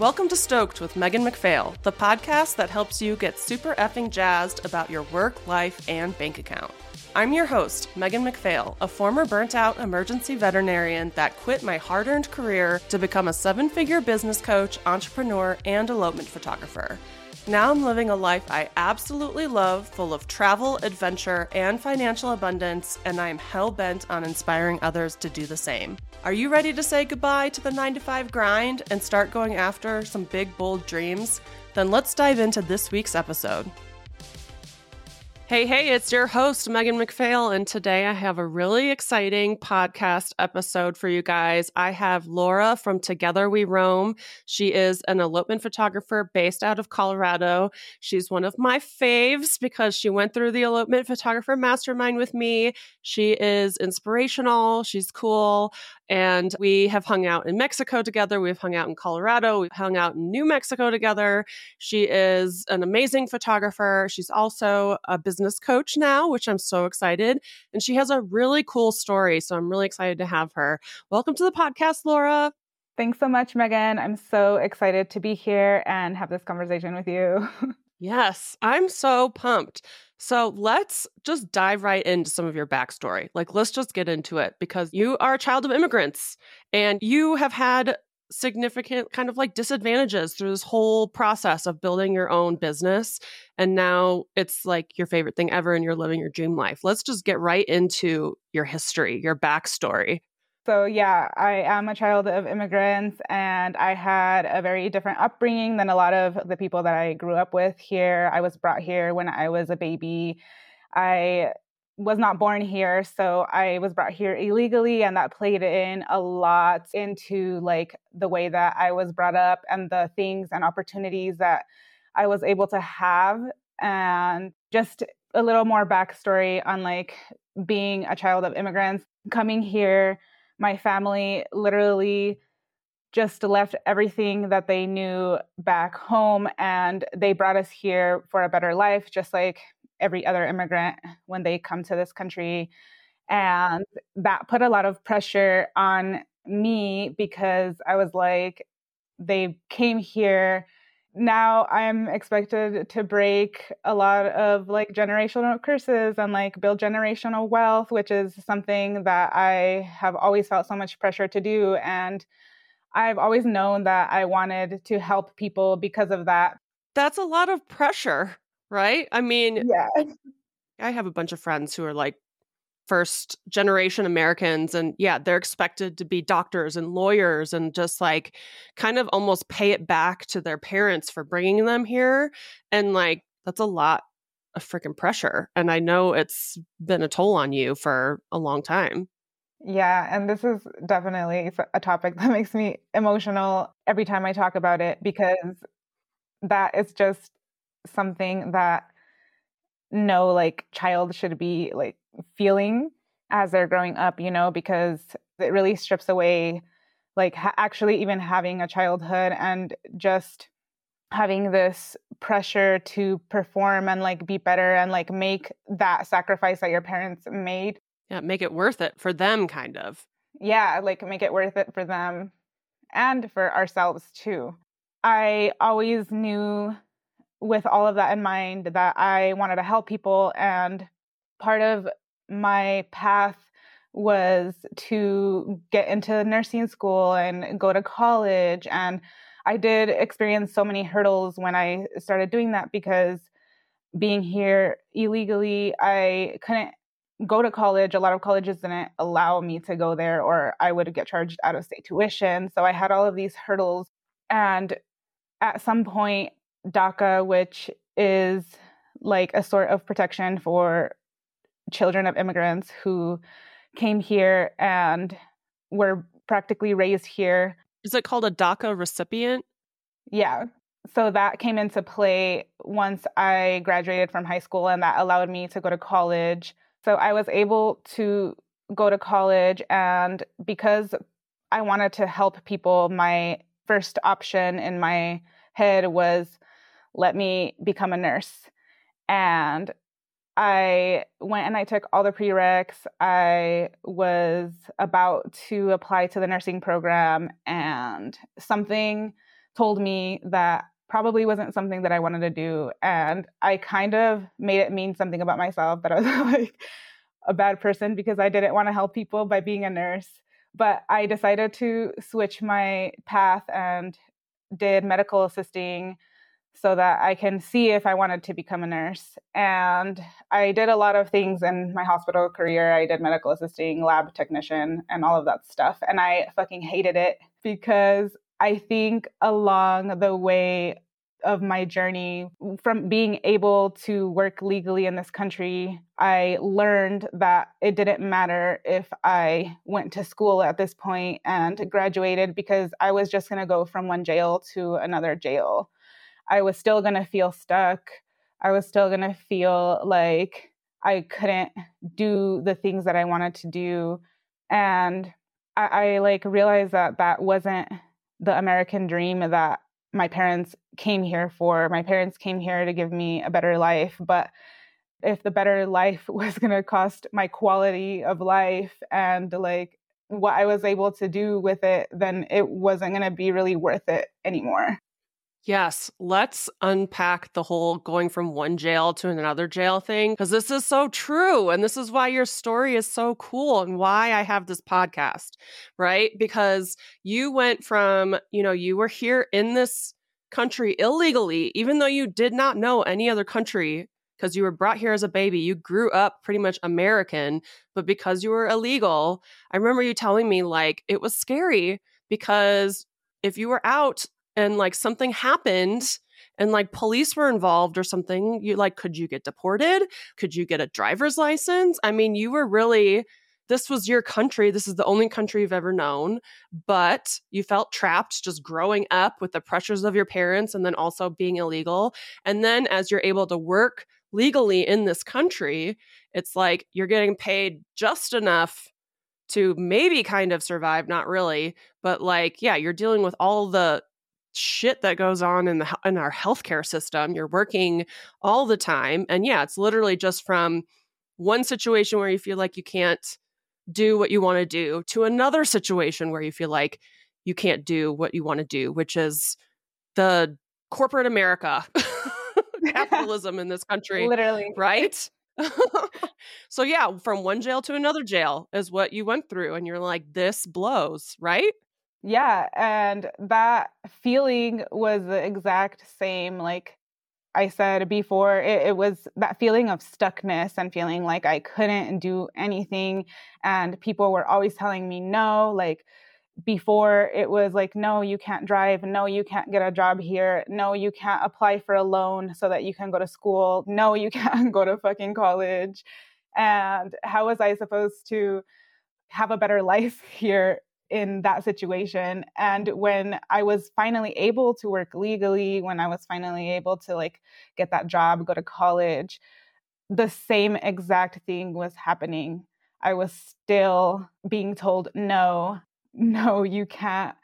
Welcome to Stoked with Megan McPhail, the podcast that helps you get super effing jazzed about your work, life, and bank account. I'm your host, Megan McPhail, a former burnt out emergency veterinarian that quit my hard earned career to become a seven figure business coach, entrepreneur, and elopement photographer. Now I'm living a life I absolutely love, full of travel, adventure, and financial abundance, and I am hell bent on inspiring others to do the same. Are you ready to say goodbye to the 9 to 5 grind and start going after some big, bold dreams? Then let's dive into this week's episode. Hey, hey, it's your host, Megan McPhail, and today I have a really exciting podcast episode for you guys. I have Laura from Together We Roam. She is an elopement photographer based out of Colorado. She's one of my faves because she went through the elopement photographer mastermind with me. She is inspirational, she's cool, and we have hung out in Mexico together. We've hung out in Colorado. We've hung out in New Mexico together. She is an amazing photographer. She's also a business coach now, which I'm so excited. And she has a really cool story. So I'm really excited to have her. Welcome to the podcast, Laura. Thanks so much, Megan. I'm so excited to be here and have this conversation with you. yes, I'm so pumped. So let's just dive right into some of your backstory. Like, let's just get into it because you are a child of immigrants and you have had significant kind of like disadvantages through this whole process of building your own business. And now it's like your favorite thing ever and you're living your dream life. Let's just get right into your history, your backstory. So, yeah, I am a child of immigrants and I had a very different upbringing than a lot of the people that I grew up with here. I was brought here when I was a baby. I was not born here, so I was brought here illegally, and that played in a lot into like the way that I was brought up and the things and opportunities that I was able to have. And just a little more backstory on like being a child of immigrants, coming here my family literally just left everything that they knew back home and they brought us here for a better life, just like every other immigrant when they come to this country. And that put a lot of pressure on me because I was like, they came here now I'm expected to break a lot of like generational curses and like build generational wealth, which is something that I have always felt so much pressure to do. And I've always known that I wanted to help people because of that. That's a lot of pressure, right? I mean, yeah. I have a bunch of friends who are like first generation Americans. And yeah, they're expected to be doctors and lawyers and just like kind of almost pay it back to their parents for bringing them here. And like, that's a lot of freaking pressure. And I know it's been a toll on you for a long time. Yeah, and this is definitely a topic that makes me emotional every time I talk about it because that is just something that no like child should be like feeling as they're growing up, you know, because it really strips away like ha- actually even having a childhood and just having this pressure to perform and like be better and like make that sacrifice that your parents made. Yeah, make it worth it for them, kind of. Yeah, like make it worth it for them and for ourselves too. I always knew with all of that in mind that I wanted to help people and part of my path was to get into nursing school and go to college. And I did experience so many hurdles when I started doing that because being here illegally, I couldn't go to college. A lot of colleges didn't allow me to go there, or I would get charged out of state tuition. So I had all of these hurdles. And at some point, DACA, which is like a sort of protection for children of immigrants who came here and were practically raised here. Is it called a DACA recipient? Yeah. So that came into play once I graduated from high school, and that allowed me to go to college. So I was able to go to college, and because I wanted to help people, my first option in my head was let me become a nurse. And I went and I took all the prereqs. I was about to apply to the nursing program, and something told me that probably wasn't something that I wanted to do. And I kind of made it mean something about myself that I was like a bad person because I didn't want to help people by being a nurse. But I decided to switch my path and did medical assisting so that I can see if I wanted to become a nurse. And I did a lot of things in my hospital career. I did medical assisting, lab technician, and all of that stuff. And I fucking hated it because I think along the way of my journey from being able to work legally in this country, I learned that it didn't matter if I went to school at this point and graduated because I was just going to go from one jail to another jail. I was still going to feel stuck. I was still going to feel like I couldn't do the things that I wanted to do. And I, I like realized that that wasn't the American dream that my parents came here for. My parents came here to give me a better life. But if the better life was going to cost my quality of life and like what I was able to do with it, then it wasn't going to be really worth it anymore. Yes, let's unpack the whole going from one jail to another jail thing because this is so true. And this is why your story is so cool and why I have this podcast, right? Because you went from, you know, you were here in this country illegally, even though you did not know any other country because you were brought here as a baby. You grew up pretty much American, but because you were illegal, I remember you telling me like it was scary because if you were out and like something happened and like police were involved or something, you like, could you get deported? Could you get a driver's license? I mean, you were really, this was your country. This is the only country you've ever known, but you felt trapped just growing up with the pressures of your parents and then also being illegal. And then as you're able to work legally in this country, it's like you're getting paid just enough to maybe kind of survive, not really, but like, yeah, you're dealing with all the shit that goes on in the in our healthcare system. You're working all the time, and yeah, it's literally just from one situation where you feel like you can't do what you want to do to another situation where you feel like you can't do what you want to do, which is the corporate America, capitalism in this country, literally, right? so yeah, from one jail to another jail is what you went through, and you're like, this blows, right? Yeah. And that feeling was the exact same. Like I said before, it, it, was that feeling of stuckness and feeling like I couldn't do anything. And people were always telling me no. Like before, it was like, no, you can't drive. No, you can't get a job here. No, you can't apply for a loan so that you can go to school. No, you can't go to fucking college. And how was I supposed to have a better life here in that situation. And when i was finally able to work legally when i was finally able to like get that job go to college the same exact thing was happening. I was still being told no no you can't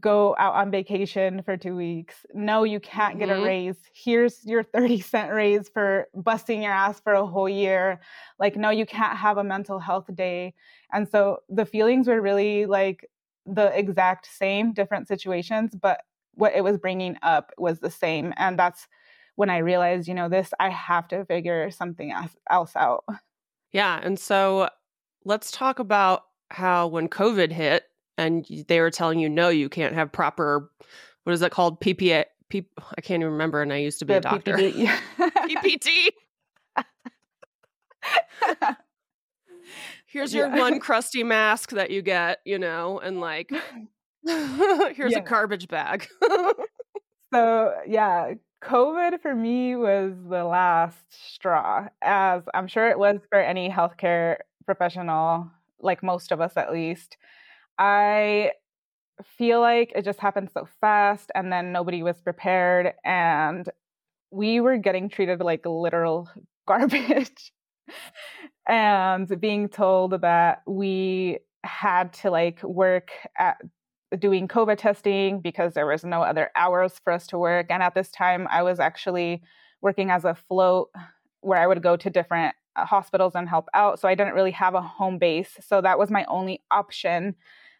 go out on vacation for two weeks. No, you can't mm-hmm. get a mm-hmm. raise. Here's your 30 cent raise for busting your ass for a whole year. Like, no, you can't have a mental health day. And so the feelings were really like the exact same, different situations, but what it was bringing up was the same. And that's when I realized, you know, this, I have to figure something else out. Yeah. And so let's talk about how when COVID hit, and they were telling you no you can't have proper what is that called? Ppa P- i can't even remember and i used to be the a doctor PPD, ppt here's your yeah. one crusty mask that you get you know and like here's yeah. a garbage bag. So yeah covid for me was the last straw as i'm sure it was for any healthcare professional like most of us at least I feel like it just happened so fast and then nobody was prepared and we were getting treated like literal garbage and being told that we had to like work at doing COVID testing because there was no other hours for us to work. And at this time, I was actually working as a float where I would go to different uh, hospitals and help out. So I didn't really have a home base. So that was my only option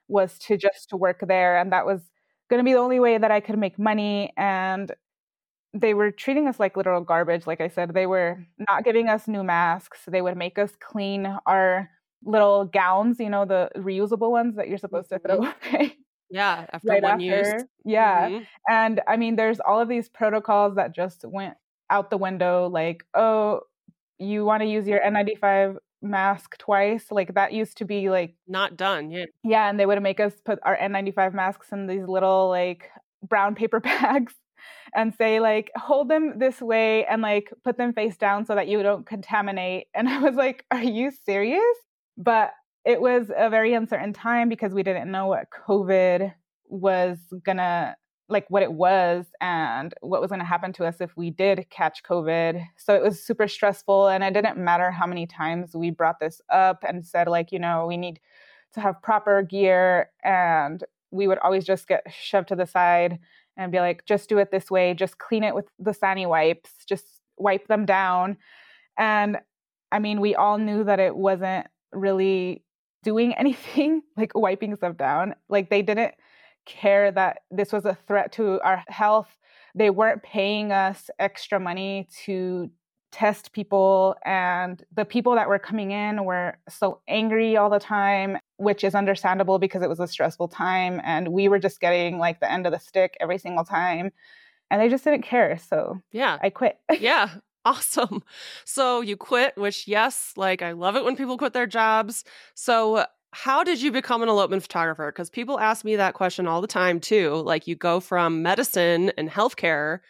was to just to work there and that was going to be the only way that I could make money. And they were treating us like literal garbage. Like I said, they were not giving us new masks. They would make us clean our little gowns, you know, the reusable ones that you're supposed to throw Mm-hmm. away. Yeah, after right one after. use. Yeah. Mhm. And I mean, there's all of these protocols that just went out the window. Like, oh, you want to use your N95 mask twice? Like, that used to be like, Not done. Yeah. yeah. And they would make us put our N95 masks in these little like brown paper bags and say, like, hold them this way and like put them face down so that you don't contaminate. And I was like, are you serious? But it was a very uncertain time because we didn't know what COVID was gonna like what it was and what was going to happen to us if we did catch COVID. So it was super stressful. And it didn't matter how many times we brought this up and said, like, you know, we need to have proper gear. And we would always just get shoved to the side and be like, just do it this way, just clean it with the Sani wipes, just wipe them down. And I mean, we all knew that it wasn't really doing anything like wiping stuff down. Like they didn't care that this was a threat to our health. They weren't paying us extra money to test people. And the people that were coming in were so angry all the time, which is understandable because it was a stressful time. And we were just getting like the end of the stick every single time. And they just didn't care. So Yeah. I quit. yeah. Awesome. So you quit, which, yes, like I love it when people quit their jobs. So, how did you become an elopement photographer? Because people ask me that question all the time, too. Like, you go from medicine and healthcare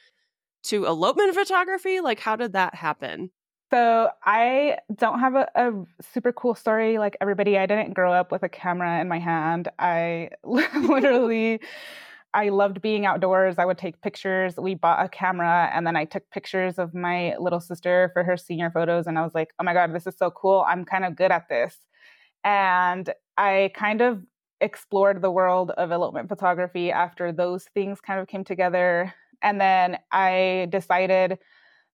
to elopement photography. Like, how did that happen? So I don't have a, a, super cool story like everybody. I didn't grow up with a camera in my hand. I literally I loved being outdoors. I would take pictures. We bought a camera and then I took pictures of my little sister for her senior photos and I was like, "Oh my god, this is so cool. I'm kind of good at this." And I kind of explored the world of elopement photography after those things kind of came together. And then I decided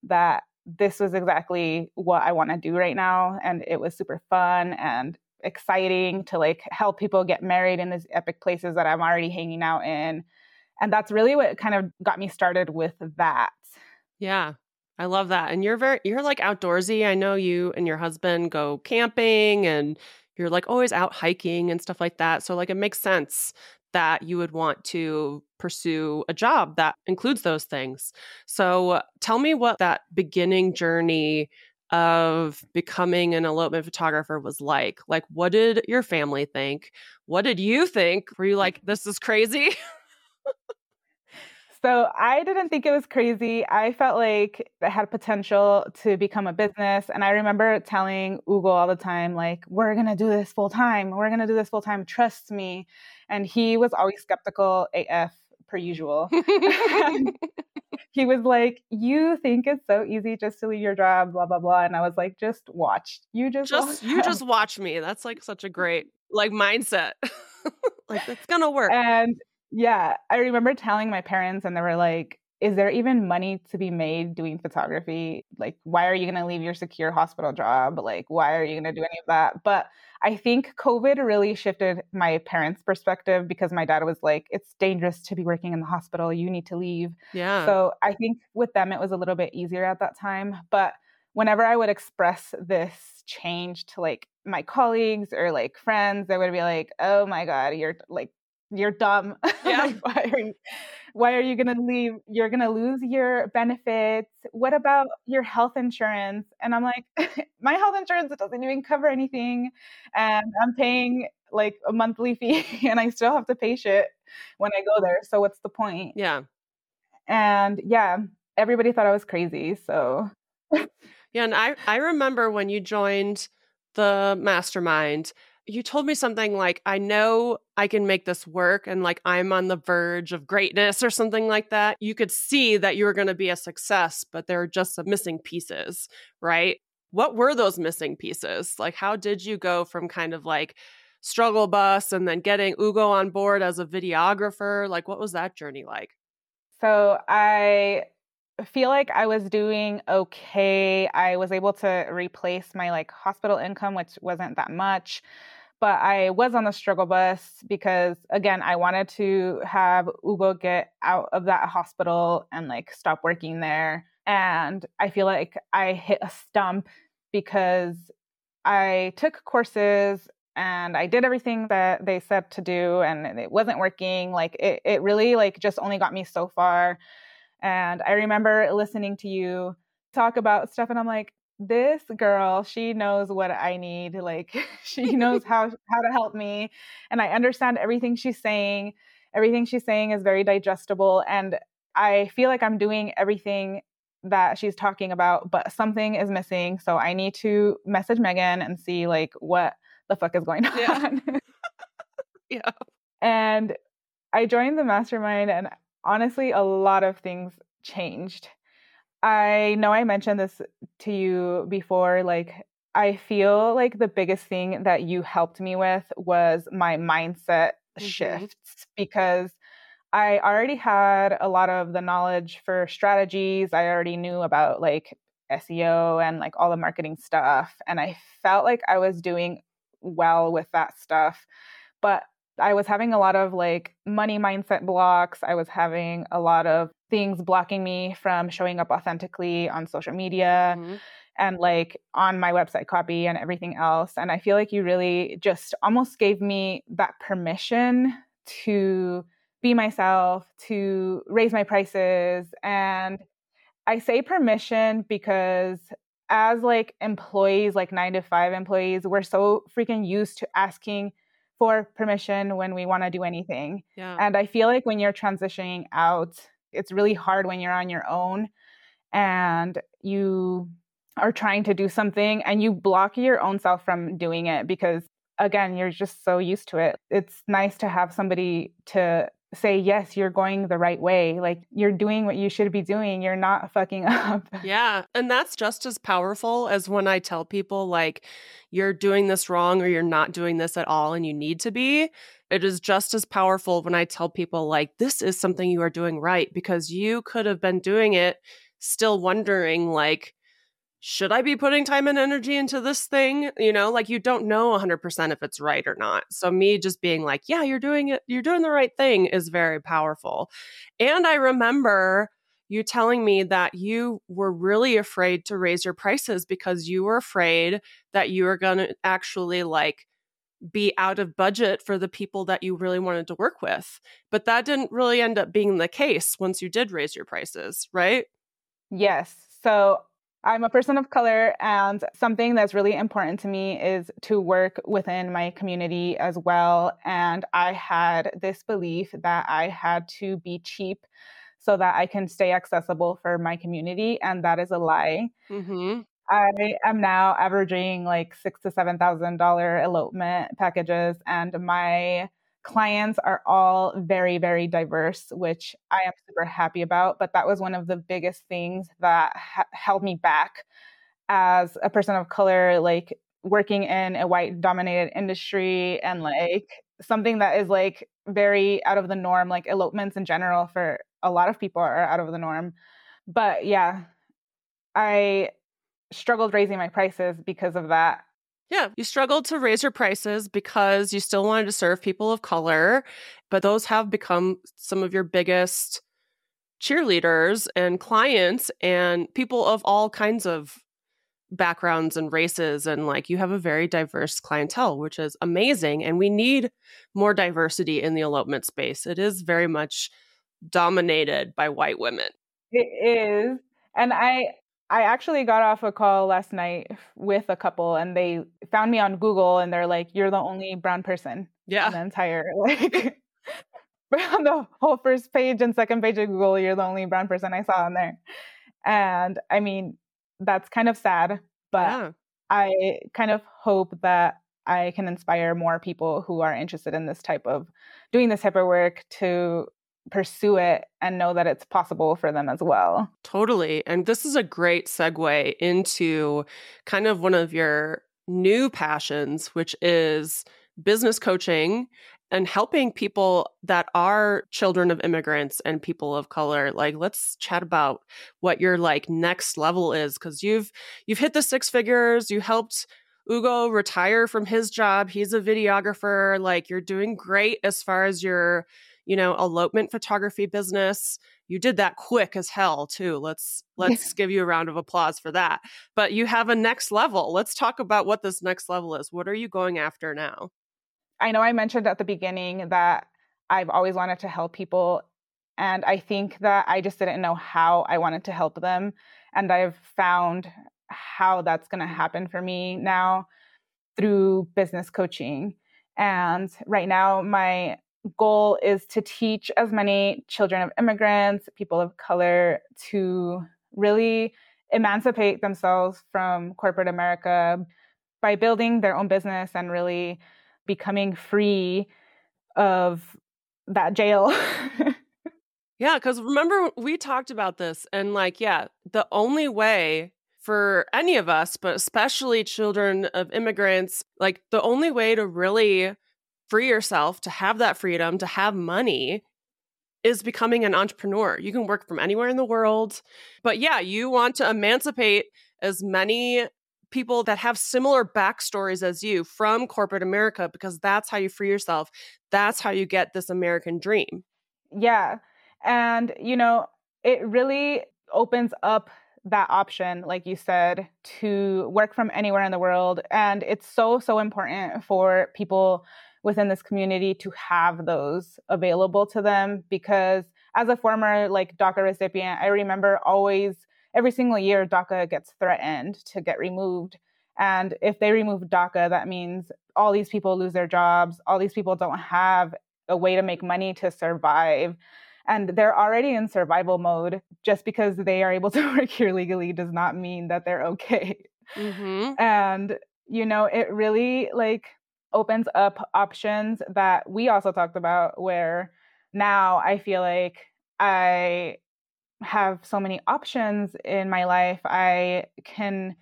that this was exactly what I want to do right now. And it was super fun and exciting to like help people get married in these epic places that I'm already hanging out in. And that's really what kind of got me started with that. Yeah. I love that. And you're very you're like outdoorsy. I know you and your husband go camping and you're like always out hiking and stuff like that. So like it makes sense that you would want to pursue a job that includes those things. So tell me what that beginning journey of becoming an elopement photographer was like. Like what did your family think? What did you think? Were you mm. like this is crazy? So I didn't think it was crazy. I felt like it had potential to become a business. And I remember telling Hugo all the time, like, we're going to do this full time. We're going to do this full time. Trust me. And he was always skeptical AF per usual. he was like, You think it's so easy just to leave your job, blah, blah, blah. And I was like, Just watch. You just, just watch. you just watch me. That's like such a great like mindset. like it's gonna work. And yeah, I remember telling my parents, and they were like, Is there even money to be made doing photography? Like, why are you going to leave your secure hospital job? Like, why are you going to do any of that? But I think COVID really shifted my parents' perspective because my dad was like, It's dangerous to be working in the hospital. You need to leave. Yeah. So I think with them, it was a little bit easier at that time. But whenever I would express this change to like my colleagues or like friends, they would be like, "Oh my god, you're like you're dumb. Yeah. like, why are you why are you gonna leave? You're gonna lose your benefits. What about your health insurance?" And I'm like, my health insurance doesn't even cover anything, and I'm paying like a monthly fee, and I still have to pay shit when I go there. So what's the point? yeah. And yeah, everybody thought I was crazy. So Yeah. And I, I remember when you joined the mastermind, you told me something like, I know I can make this work and like I'm on the verge of greatness or something like that. You could see that you were going to be a success, but there are just some missing pieces, right? What were those missing pieces? Like, how did you go from kind of like struggle bus and then getting Hugo on board as a videographer? Like, what was that journey like? So I feel like I was doing okay. I was able to replace my like hospital income, which wasn't that much. but I was on the struggle bus because again, I wanted to have Hugo get out of that hospital and like stop working there. And I feel like I hit a stump because I took courses and I did everything that they said to do and it wasn't working. Like it, it really like just only got me so far. And I remember listening to you talk about stuff and I'm like, this girl, she knows what I need. Like she knows how how to help me and I understand everything she's saying. Everything she's saying is very digestible and I feel like I'm doing everything that she's talking about, but something is missing. So I need to message Megan and see like what the fuck is going on. Yeah. yeah. And I joined the mastermind and honestly a lot of things changed. I know I mentioned this to you before like I feel like the biggest thing that you helped me with was my mindset mm-hmm. shifts because I already had a lot of the knowledge for strategies. I already knew about like SEO and like all the marketing stuff. And I felt like I was doing well with that stuff. But I was having a lot of like money mindset blocks. I was having a lot of things blocking me from showing up authentically on social media mm-hmm. and like on my website copy and everything else. And I feel like you really just almost gave me that permission to be myself, to raise my prices. And I say permission because as like employees, like nine to five employees, we're so freaking used to asking for permission when we want to do anything. Yeah. And I feel like when you're transitioning out, it's really hard when you're on your own and you are trying to do something and you block your own self from doing it because again, you're just so used to it. It's nice to have somebody to say yes you're going the right way like you're doing what you should be doing you're not fucking up. Yeah and that's just as powerful as when i tell people like you're doing this wrong or you're not doing this at all and you need to be it is just as powerful when i tell people like this is something you are doing right because you could have been doing it still wondering like should I be putting time and energy into this thing? You know, like you don't know 100% if it's right or not. So, me just being like, yeah, you're doing it, you're doing the right thing is very powerful. And I remember you telling me that you were really afraid to raise your prices because you were afraid that you were going to actually like be out of budget for the people that you really wanted to work with. But that didn't really end up being the case once you did raise your prices, right? Yes. So I'm a person of color, and something that's really important to me is to work within my community as well. And I had this belief that I had to be cheap so that I can stay accessible for my community, and that is a lie. Mm-hmm. I am now averaging like six to seven thousand dollar elopement packages, and my clients are all very, very diverse, which I am super happy about. But that was one of the biggest things that ha- held me back as a person of color, like working in a white dominated industry and like something that is like very out of the norm, like elopements in general for a lot of people are out of the norm. But yeah, I struggled raising my prices because of that. Yeah, you struggled to raise your prices because you still wanted to serve people of color, but those have become some of your biggest cheerleaders and clients and people of all kinds of backgrounds and races and like you have a very diverse clientele which is amazing and we need more diversity in the elopement space. It is very much dominated by white women. It is and i I actually got off a call last night with a couple and they found me on Google and they're like, You're the only brown person. Yeah. the entire like on the whole first page and second page of Google, you're the only brown person I saw on there. And I mean, that's kind of sad, but yeah. I kind of hope that I can inspire more people who are interested in this type of doing this type of work to pursue it and know that it's possible for them as well. Totally. And this is a great segue into kind of one of your new passions, which is business coaching and helping people that are children of immigrants and people of color like let's chat about what your like next level is cuz you've you've hit the six figures you helped Hugo retire from his job. He's a videographer. Like you're doing great as far as your, you know, elopement photography business. You did that quick as hell too. Let's let's give you a round of applause for that. But you have a next level. Let's talk about what this next level is. What are you going after now? I know I mentioned at the beginning that I've always wanted to help people and I think that I just didn't know how I wanted to help them and I've found how that's going to mm-hmm. happen for me now through business coaching. And right now, my goal is to teach as many children of immigrants, people of color, to really emancipate themselves from corporate America by building their own business and really becoming free of that jail. yeah, because remember, we talked about this, and like, yeah, the only way for any of us, but especially children of immigrants, like the only way to really free yourself, to have that freedom, to have money is becoming an entrepreneur. You can work from anywhere in the world. But yeah, you want to emancipate as many people that have similar backstories as you from corporate America because that's how you free yourself. That's how you get this American dream. Yeah. And, you know, it really opens up that option, like you said, to work from anywhere in the world. And it's so, so important for people within this community to have those available to them because as a former like DACA recipient, I remember always every single year DACA gets threatened to get removed. And if they remove DACA, that means all these people lose their jobs, all these people don't have a way to make money to survive and they're already in survival mode just because they are able to work here legally does not mean that they're okay mm-hmm. and you know it really like opens up options that we also talked about where now i feel like i have so many options in my life i can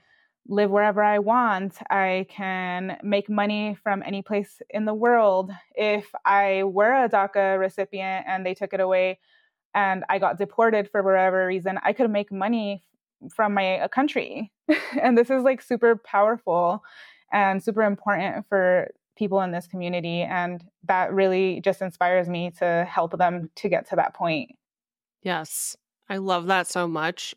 live wherever I want. I can make money from any place in the world. If I were a DACA recipient and they took it away and I got deported for whatever reason, I could make money from my uh, country. and this is like super powerful and super important for people in this community. And that really just inspires me to help them to get to that point. Yes. I love that so much.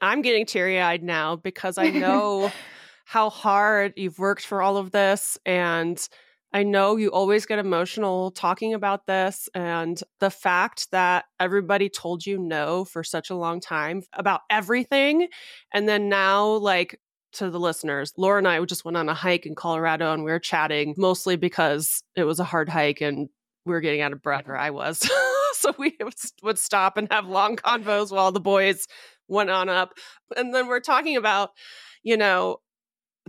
I'm getting teary eyed now because I know how hard you've worked for all of this. And I know you always get emotional talking about this. And the fact that everybody told you no for such a long time about everything. And then now, like, to the listeners, Laura and I just went on a hike in Colorado and we were chatting mostly because it was a hard hike and we were getting out of breath, or mm-hmm. I was. so we would stop and have long convos while the boys went on up. And then we're talking about, you know,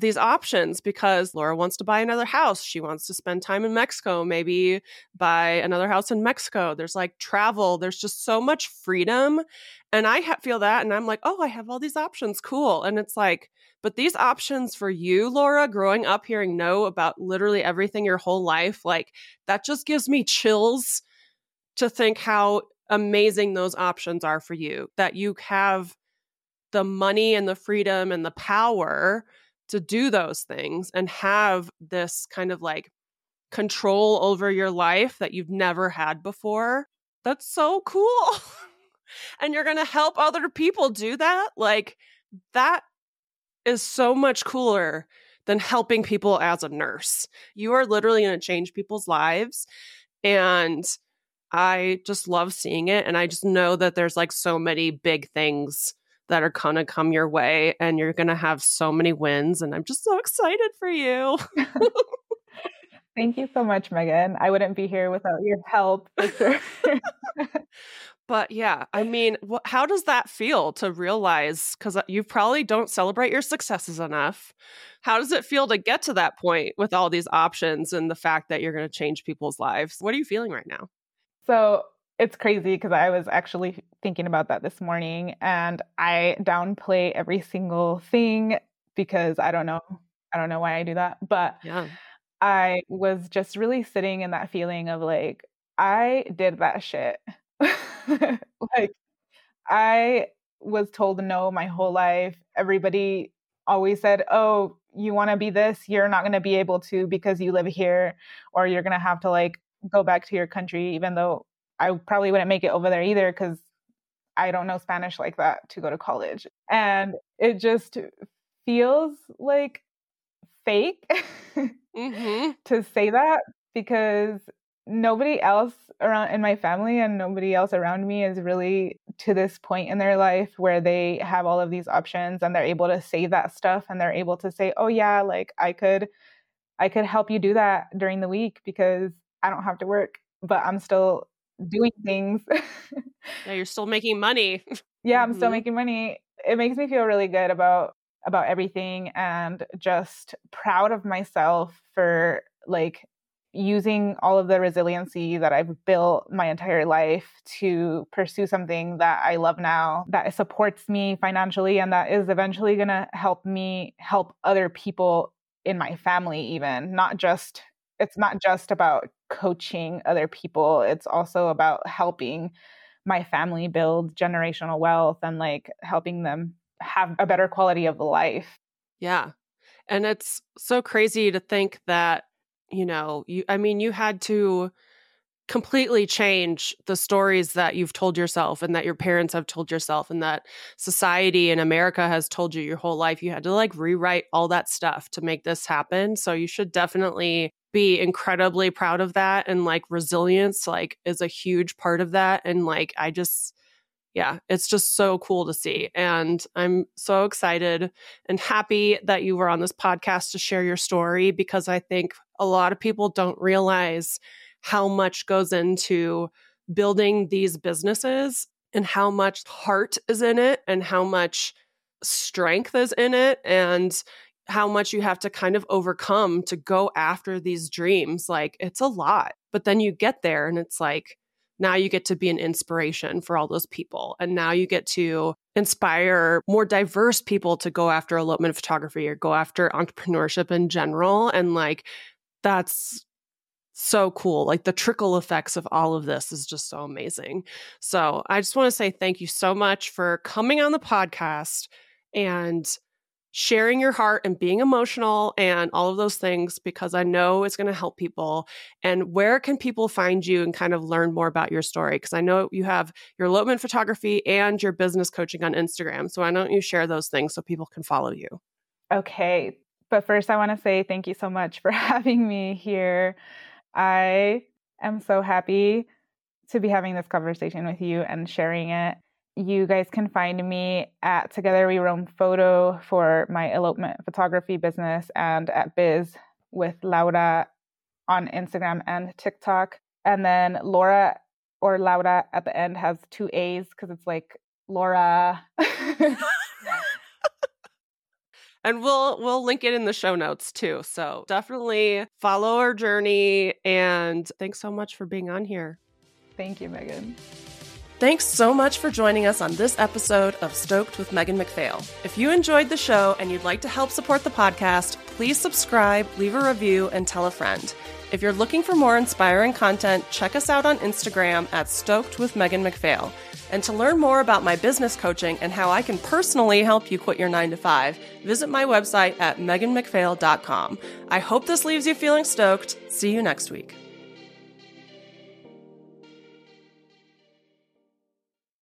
these options because Laura wants to buy another house. She wants to spend time in Mexico, maybe buy another house in Mexico. There's like travel, there's just so much freedom. And I ha- feel that. And I'm like, oh, I have all these options. Cool. And it's like, but these options for you, Laura, growing up hearing no about literally everything your whole life, like that just gives me chills to think how amazing those options are for you, that you have the money and the freedom and the power to do those things and have this kind of like control over your life that you've never had before. That's so cool. and you're going to help other people do that. Like, that is so much cooler than helping people as a nurse. You are literally going to change people's lives. And I just love seeing it. And I just know that there's like so many big things that are going to come your way and you're going to have so many wins. And I'm just so excited for you. Thank you so much, Megan. I wouldn't be here without your help for sure. but yeah, I mean, wh- how does that feel to realize? Because uh, you probably don't celebrate your successes enough. How does it feel to get to that point with all these options and the fact that you're going to change people's lives? What are you feeling right now? So it's crazy because I was actually thinking about that this morning and I downplay every single thing because I don't know. I don't know why I do that. But yeah. I was just really sitting in that feeling of like, I did that shit. like, I was told no my whole life. Everybody always said, oh, you want to be this, you're not going to be able to because you live here, or you're going to have to like go back to your country, even though I probably wouldn't make it over there either because I don't know Spanish like that to go to college. And it just feels like fake mm-hmm. to say that because nobody else around in my family and nobody else around me is really to this point in their life where they have all of these options and they're able to say that stuff and they're able to say oh yeah like i could i could help you do that during the week because i don't have to work but i'm still doing things. Yeah you're still making money. Yeah i'm mm-hmm. still making money. It makes me feel really good about about everything and just proud of myself for like using all of the resiliency that I've built my entire life to pursue something that I love now that supports me financially and that is eventually going to help me help other people in my family even not just it's not just about coaching other people it's also about helping my family build generational wealth and like helping them have a better quality of life yeah and it's so crazy to think that you know, you I mean, you had to completely change the stories that you've told yourself and that your parents have told yourself and that society in America has told you your whole life. You had to like rewrite all that stuff to make this happen. So you should definitely be incredibly proud of that and like resilience like is a huge part of that and like I just yeah, it's just so cool to see. And I'm so excited and happy that you were on this podcast to share your story because I think a lot of people don't realize how much goes into building these businesses and how much heart is in it and how much strength is in it and how much you have to kind of overcome to go after these dreams. Like it's a lot. But then you get there and it's like, now you get to be an inspiration for all those people. And now you get to inspire more diverse people to go after elopement photography or go after entrepreneurship in general. And like, that's so cool. Like the trickle effects of all of this is just so amazing. So I just want to say thank you so much for coming on the podcast and sharing your heart and being emotional and all of those things because I know it's going to help people. And where can people find you and kind of learn more about your story? Because I know you have your elopement photography and your business coaching on Instagram. So why don't you share those things so people can follow you? Okay. But first, I want to say thank you so much for having me here. I am so happy to be having this conversation with you and sharing it you guys can find me at Together We Roam Photo for my elopement photography business and at Biz with Laura on Instagram and TikTok. And then Laura or Laura at the end has two A's because it's like Laura. and we'll we'll link it in the show notes too. So definitely follow our journey and thanks so much for being on here. Thank you, Megan. Thanks so much for joining us on this episode of Stoked with Megan McPhail. If you enjoyed the show and you'd like to help support the podcast, please subscribe, leave a review, and tell a friend. If you're looking for more inspiring content, check us out on Instagram at Stoked with Megan McPhail. And to learn more about my business coaching and how I can personally help you quit your 9 to 5, visit my website at meganmcphail.com. I hope this leaves you feeling stoked. See you next week.